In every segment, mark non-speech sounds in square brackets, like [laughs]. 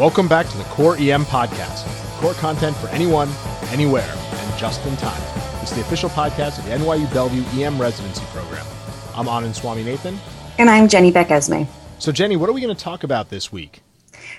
Welcome back to the Core EM Podcast, core content for anyone, anywhere, and just in time. It's the official podcast of the NYU Bellevue EM Residency Program. I'm Anand Swaminathan. And I'm Jenny Beck-Esmay. So, Jenny, what are we going to talk about this week?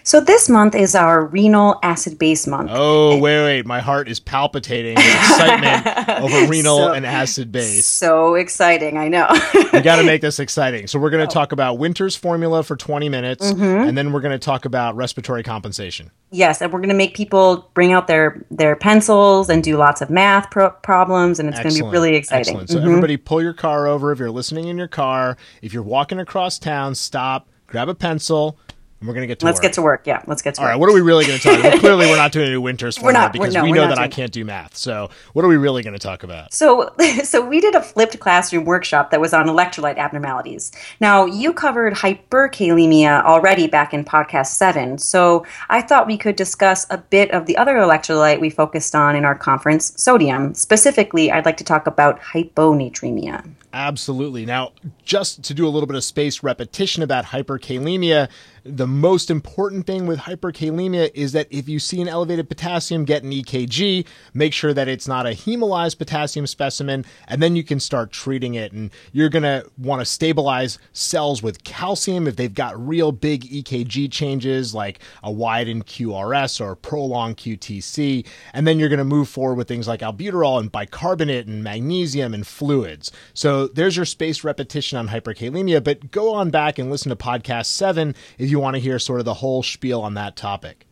So this month is our renal acid base month. Oh, wait, wait. My heart is palpitating with excitement [laughs] over renal so, and acid base. So exciting, I know. we [laughs] got to make this exciting. So we're going to talk about Winter's formula for 20 minutes, mm-hmm. and then we're going to talk about respiratory compensation. Yes, and we're going to make people bring out their their pencils and do lots of math pro- problems, and it's going to be really exciting. Excellent. So mm-hmm. everybody, pull your car over if you're listening in your car. If you're walking across town, stop, grab a pencil and we're going to get to work. let's work. get to work. Yeah, let's get to All work. right, what are we really going to talk [laughs] about? clearly, we're not doing any winters for we're not, because no, we know that. I can't do math. So, what are we really going to talk about? So, [laughs] so we did a flipped classroom workshop that was on electrolyte abnormalities. Now, you covered hyperkalemia already back in podcast seven, so I thought we could discuss a bit of the other electrolyte we focused on in our conference, sodium. Specifically, I'd like to talk about hyponatremia. Absolutely. Now, just to do a little bit of space repetition about hyperkalemia, the most important thing with hyperkalemia is that if you see an elevated potassium, get an EKG, make sure that it's not a hemolyzed potassium specimen, and then you can start treating it. And you're going to want to stabilize cells with calcium if they've got real big EKG changes like a widened QRS or prolonged QTC. And then you're going to move forward with things like albuterol and bicarbonate and magnesium and fluids. So there's your spaced repetition on hyperkalemia, but go on back and listen to podcast seven if you want to hear sort of the whole spiel on that topic.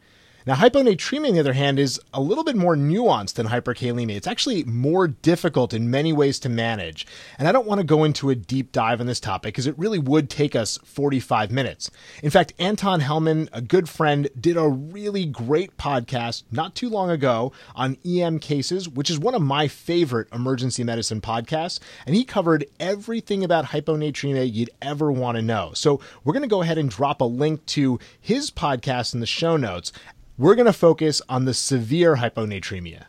Now, hyponatremia, on the other hand, is a little bit more nuanced than hyperkalemia. It's actually more difficult in many ways to manage. And I don't want to go into a deep dive on this topic because it really would take us 45 minutes. In fact, Anton Helman, a good friend, did a really great podcast not too long ago on EM cases, which is one of my favorite emergency medicine podcasts. And he covered everything about hyponatremia you'd ever want to know. So we're going to go ahead and drop a link to his podcast in the show notes. We're going to focus on the severe hyponatremia.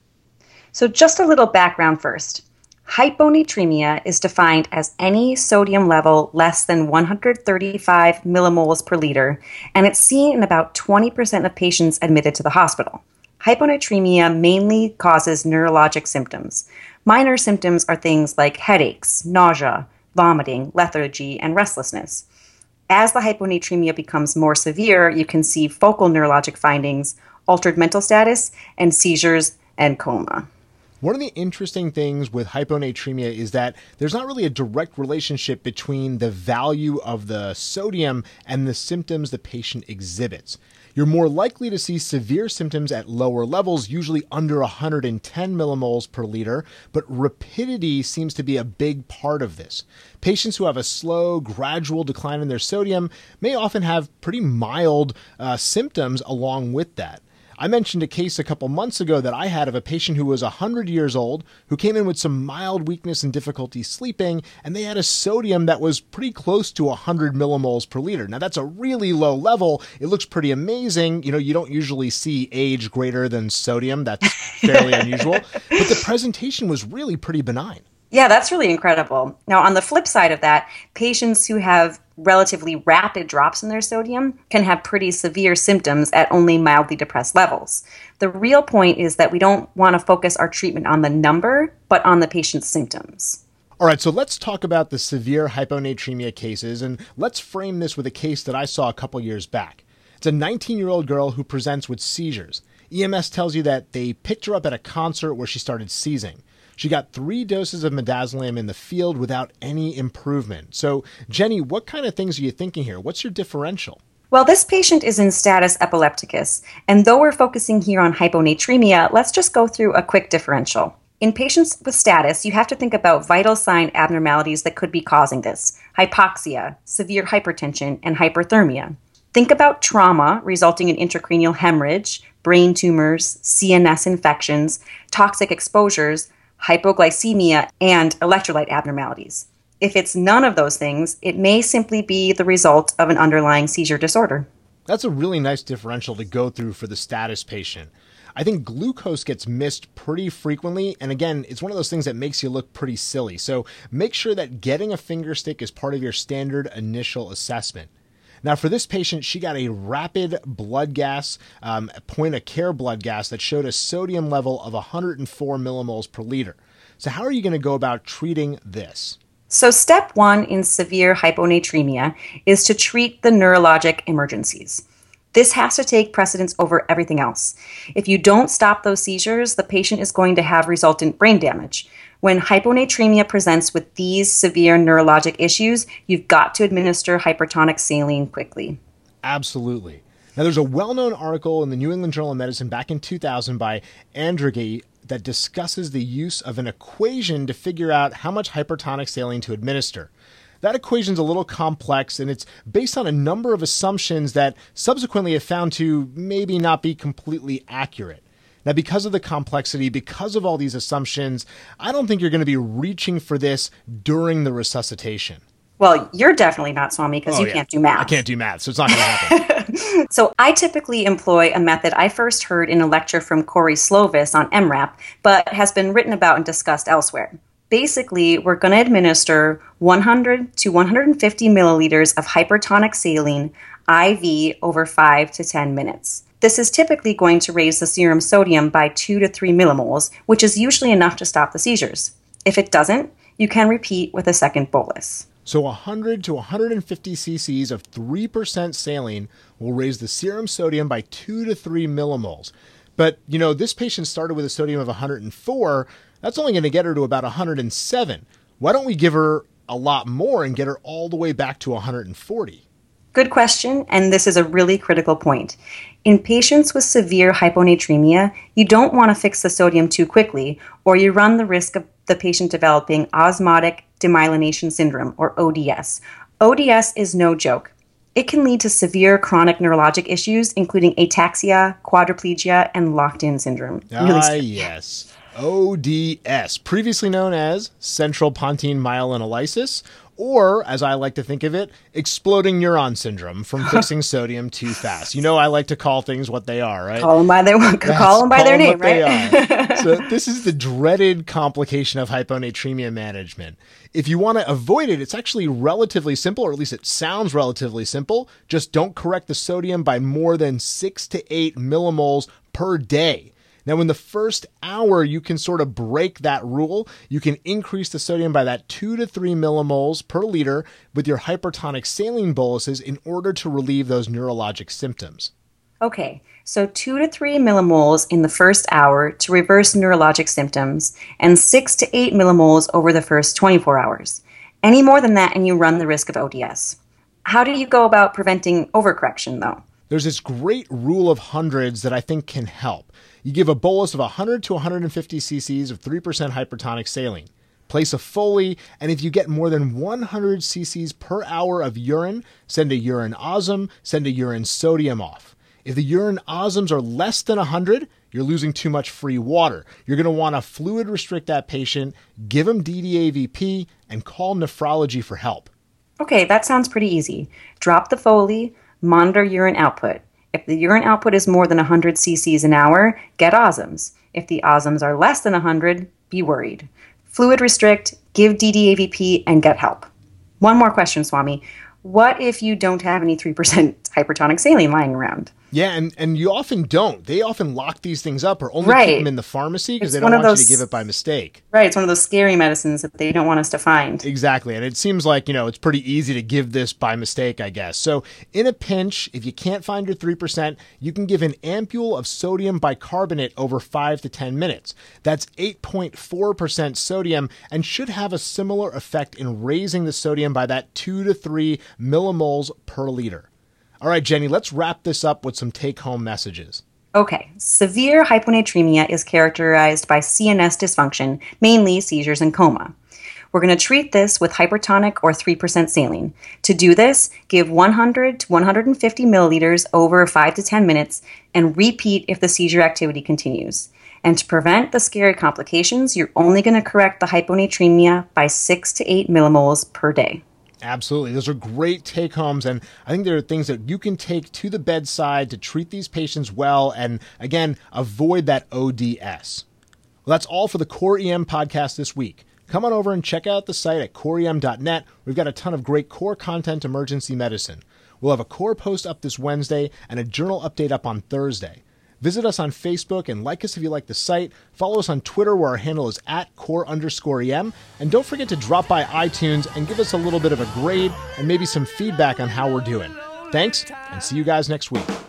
So, just a little background first. Hyponatremia is defined as any sodium level less than 135 millimoles per liter, and it's seen in about 20% of patients admitted to the hospital. Hyponatremia mainly causes neurologic symptoms. Minor symptoms are things like headaches, nausea, vomiting, lethargy, and restlessness. As the hyponatremia becomes more severe, you can see focal neurologic findings, altered mental status, and seizures and coma. One of the interesting things with hyponatremia is that there's not really a direct relationship between the value of the sodium and the symptoms the patient exhibits. You're more likely to see severe symptoms at lower levels, usually under 110 millimoles per liter, but rapidity seems to be a big part of this. Patients who have a slow, gradual decline in their sodium may often have pretty mild uh, symptoms along with that. I mentioned a case a couple months ago that I had of a patient who was 100 years old who came in with some mild weakness and difficulty sleeping, and they had a sodium that was pretty close to 100 millimoles per liter. Now, that's a really low level. It looks pretty amazing. You know, you don't usually see age greater than sodium, that's [laughs] fairly unusual, but the presentation was really pretty benign. Yeah, that's really incredible. Now, on the flip side of that, patients who have relatively rapid drops in their sodium can have pretty severe symptoms at only mildly depressed levels. The real point is that we don't want to focus our treatment on the number, but on the patient's symptoms. All right, so let's talk about the severe hyponatremia cases, and let's frame this with a case that I saw a couple years back. It's a 19 year old girl who presents with seizures. EMS tells you that they picked her up at a concert where she started seizing. She got three doses of midazolam in the field without any improvement. So, Jenny, what kind of things are you thinking here? What's your differential? Well, this patient is in status epilepticus, and though we're focusing here on hyponatremia, let's just go through a quick differential. In patients with status, you have to think about vital sign abnormalities that could be causing this hypoxia, severe hypertension, and hyperthermia. Think about trauma resulting in intracranial hemorrhage, brain tumors, CNS infections, toxic exposures, hypoglycemia, and electrolyte abnormalities. If it's none of those things, it may simply be the result of an underlying seizure disorder. That's a really nice differential to go through for the status patient. I think glucose gets missed pretty frequently, and again, it's one of those things that makes you look pretty silly. So make sure that getting a finger stick is part of your standard initial assessment. Now, for this patient, she got a rapid blood gas, um, point of care blood gas that showed a sodium level of 104 millimoles per liter. So, how are you going to go about treating this? So, step one in severe hyponatremia is to treat the neurologic emergencies. This has to take precedence over everything else. If you don't stop those seizures, the patient is going to have resultant brain damage. When hyponatremia presents with these severe neurologic issues, you've got to administer hypertonic saline quickly. Absolutely. Now, there's a well known article in the New England Journal of Medicine back in 2000 by Adrogué that discusses the use of an equation to figure out how much hypertonic saline to administer. That equation's a little complex and it's based on a number of assumptions that subsequently have found to maybe not be completely accurate. Now, because of the complexity, because of all these assumptions, I don't think you're going to be reaching for this during the resuscitation. Well, you're definitely not Swami because Oh, you yeah. can't do math. I can't do math, so it's not going to happen. [laughs] So I typically employ a method I first heard in a lecture from Corey Slovis on EM:RAP, but has been written about and discussed elsewhere. Basically, we're going to administer 100 to 150 milliliters of hypertonic saline IV over 5 to 10 minutes. This is typically going to raise the serum sodium by 2 to 3 millimoles, which is usually enough to stop the seizures. If it doesn't, you can repeat with a second bolus. So 100 to 150 cc's of 3% saline will raise the serum sodium by 2 to 3 millimoles. But, you know, this patient started with a sodium of 104. That's only going to get her to about 107. Why don't we give her a lot more and get her all the way back to 140? Good question, and this is a really critical point. In patients with severe hyponatremia, you don't want to fix the sodium too quickly, or you run the risk of the patient developing osmotic demyelination syndrome, or ODS. ODS is no joke. It can lead to severe chronic neurologic issues, including ataxia, quadriplegia, and locked in syndrome. Ah, yes. ODS, previously known as central pontine myelinolysis, or as I like to think of it, exploding neuron syndrome from [laughs] fixing sodium too fast. You know, I like to call things what they are, right? Call them [laughs] by their, call them by their name, what they right? are. [laughs] so this is the dreaded complication of hyponatremia management. If you want to avoid it, it's actually relatively simple, or at least it sounds relatively simple. Just don't correct the sodium by more than six to eight millimoles per day. Now, in the first hour, you can sort of break that rule. You can increase the sodium by that two to three millimoles per liter with your hypertonic saline boluses in order to relieve those neurologic symptoms. Okay, so two to three millimoles in the first hour to reverse neurologic symptoms, and six to eight millimoles over the first 24 hours. Any more than that, and you run the risk of ODS. How do you go about preventing overcorrection, though? There's this great rule of hundreds that I think can help. You give a bolus of 100 to 150 cc's of 3% hypertonic saline. Place a Foley, and if you get more than 100 cc's per hour of urine, send a urine osm, send a urine sodium off. If the urine osms are less than 100, you're losing too much free water. You're going to want to fluid restrict that patient, give them DDAVP, and call nephrology for help. Okay, that sounds pretty easy. Drop the Foley, monitor urine output. If the urine output is more than 100 cc's an hour, get osms. If the osms are less than 100, be worried. Fluid restrict, give DDAVP, and get help. One more question, Swami. What if you don't have any 3% hypertonic saline lying around? Yeah, and, and you often don't. They often lock these things up or only keep them in the pharmacy because they don't want you to give it by mistake. Right, it's one of those scary medicines that they don't want us to find. Exactly. And it seems like, you know, it's pretty easy to give this by mistake, I guess. So, in a pinch, if you can't find your 3%, you can give an ampule of sodium bicarbonate over 5 to 10 minutes. That's 8.4% sodium and should have a similar effect in raising the sodium by that 2 to 3 millimoles per liter. All right, Jenny, let's wrap this up with some take home messages. Okay, severe hyponatremia is characterized by CNS dysfunction, mainly seizures and coma. We're going to treat this with hypertonic or 3% saline. To do this, give 100 to 150 milliliters over 5 to 10 minutes and repeat if the seizure activity continues. And to prevent the scary complications, you're only going to correct the hyponatremia by 6 to 8 millimoles per day. Absolutely. Those are great take homes. And I think there are things that you can take to the bedside to treat these patients well and, again, avoid that ODS. Well, that's all for the Core EM podcast this week. Come on over and check out the site at coreem.net. We've got a ton of great core content emergency medicine. We'll have a core post up this Wednesday and a journal update up on Thursday. Visit us on Facebook and like us if you like the site. Follow us on Twitter where our handle is at core underscore EM. And don't forget to drop by iTunes and give us a little bit of a grade and maybe some feedback on how we're doing. Thanks, and see you guys next week.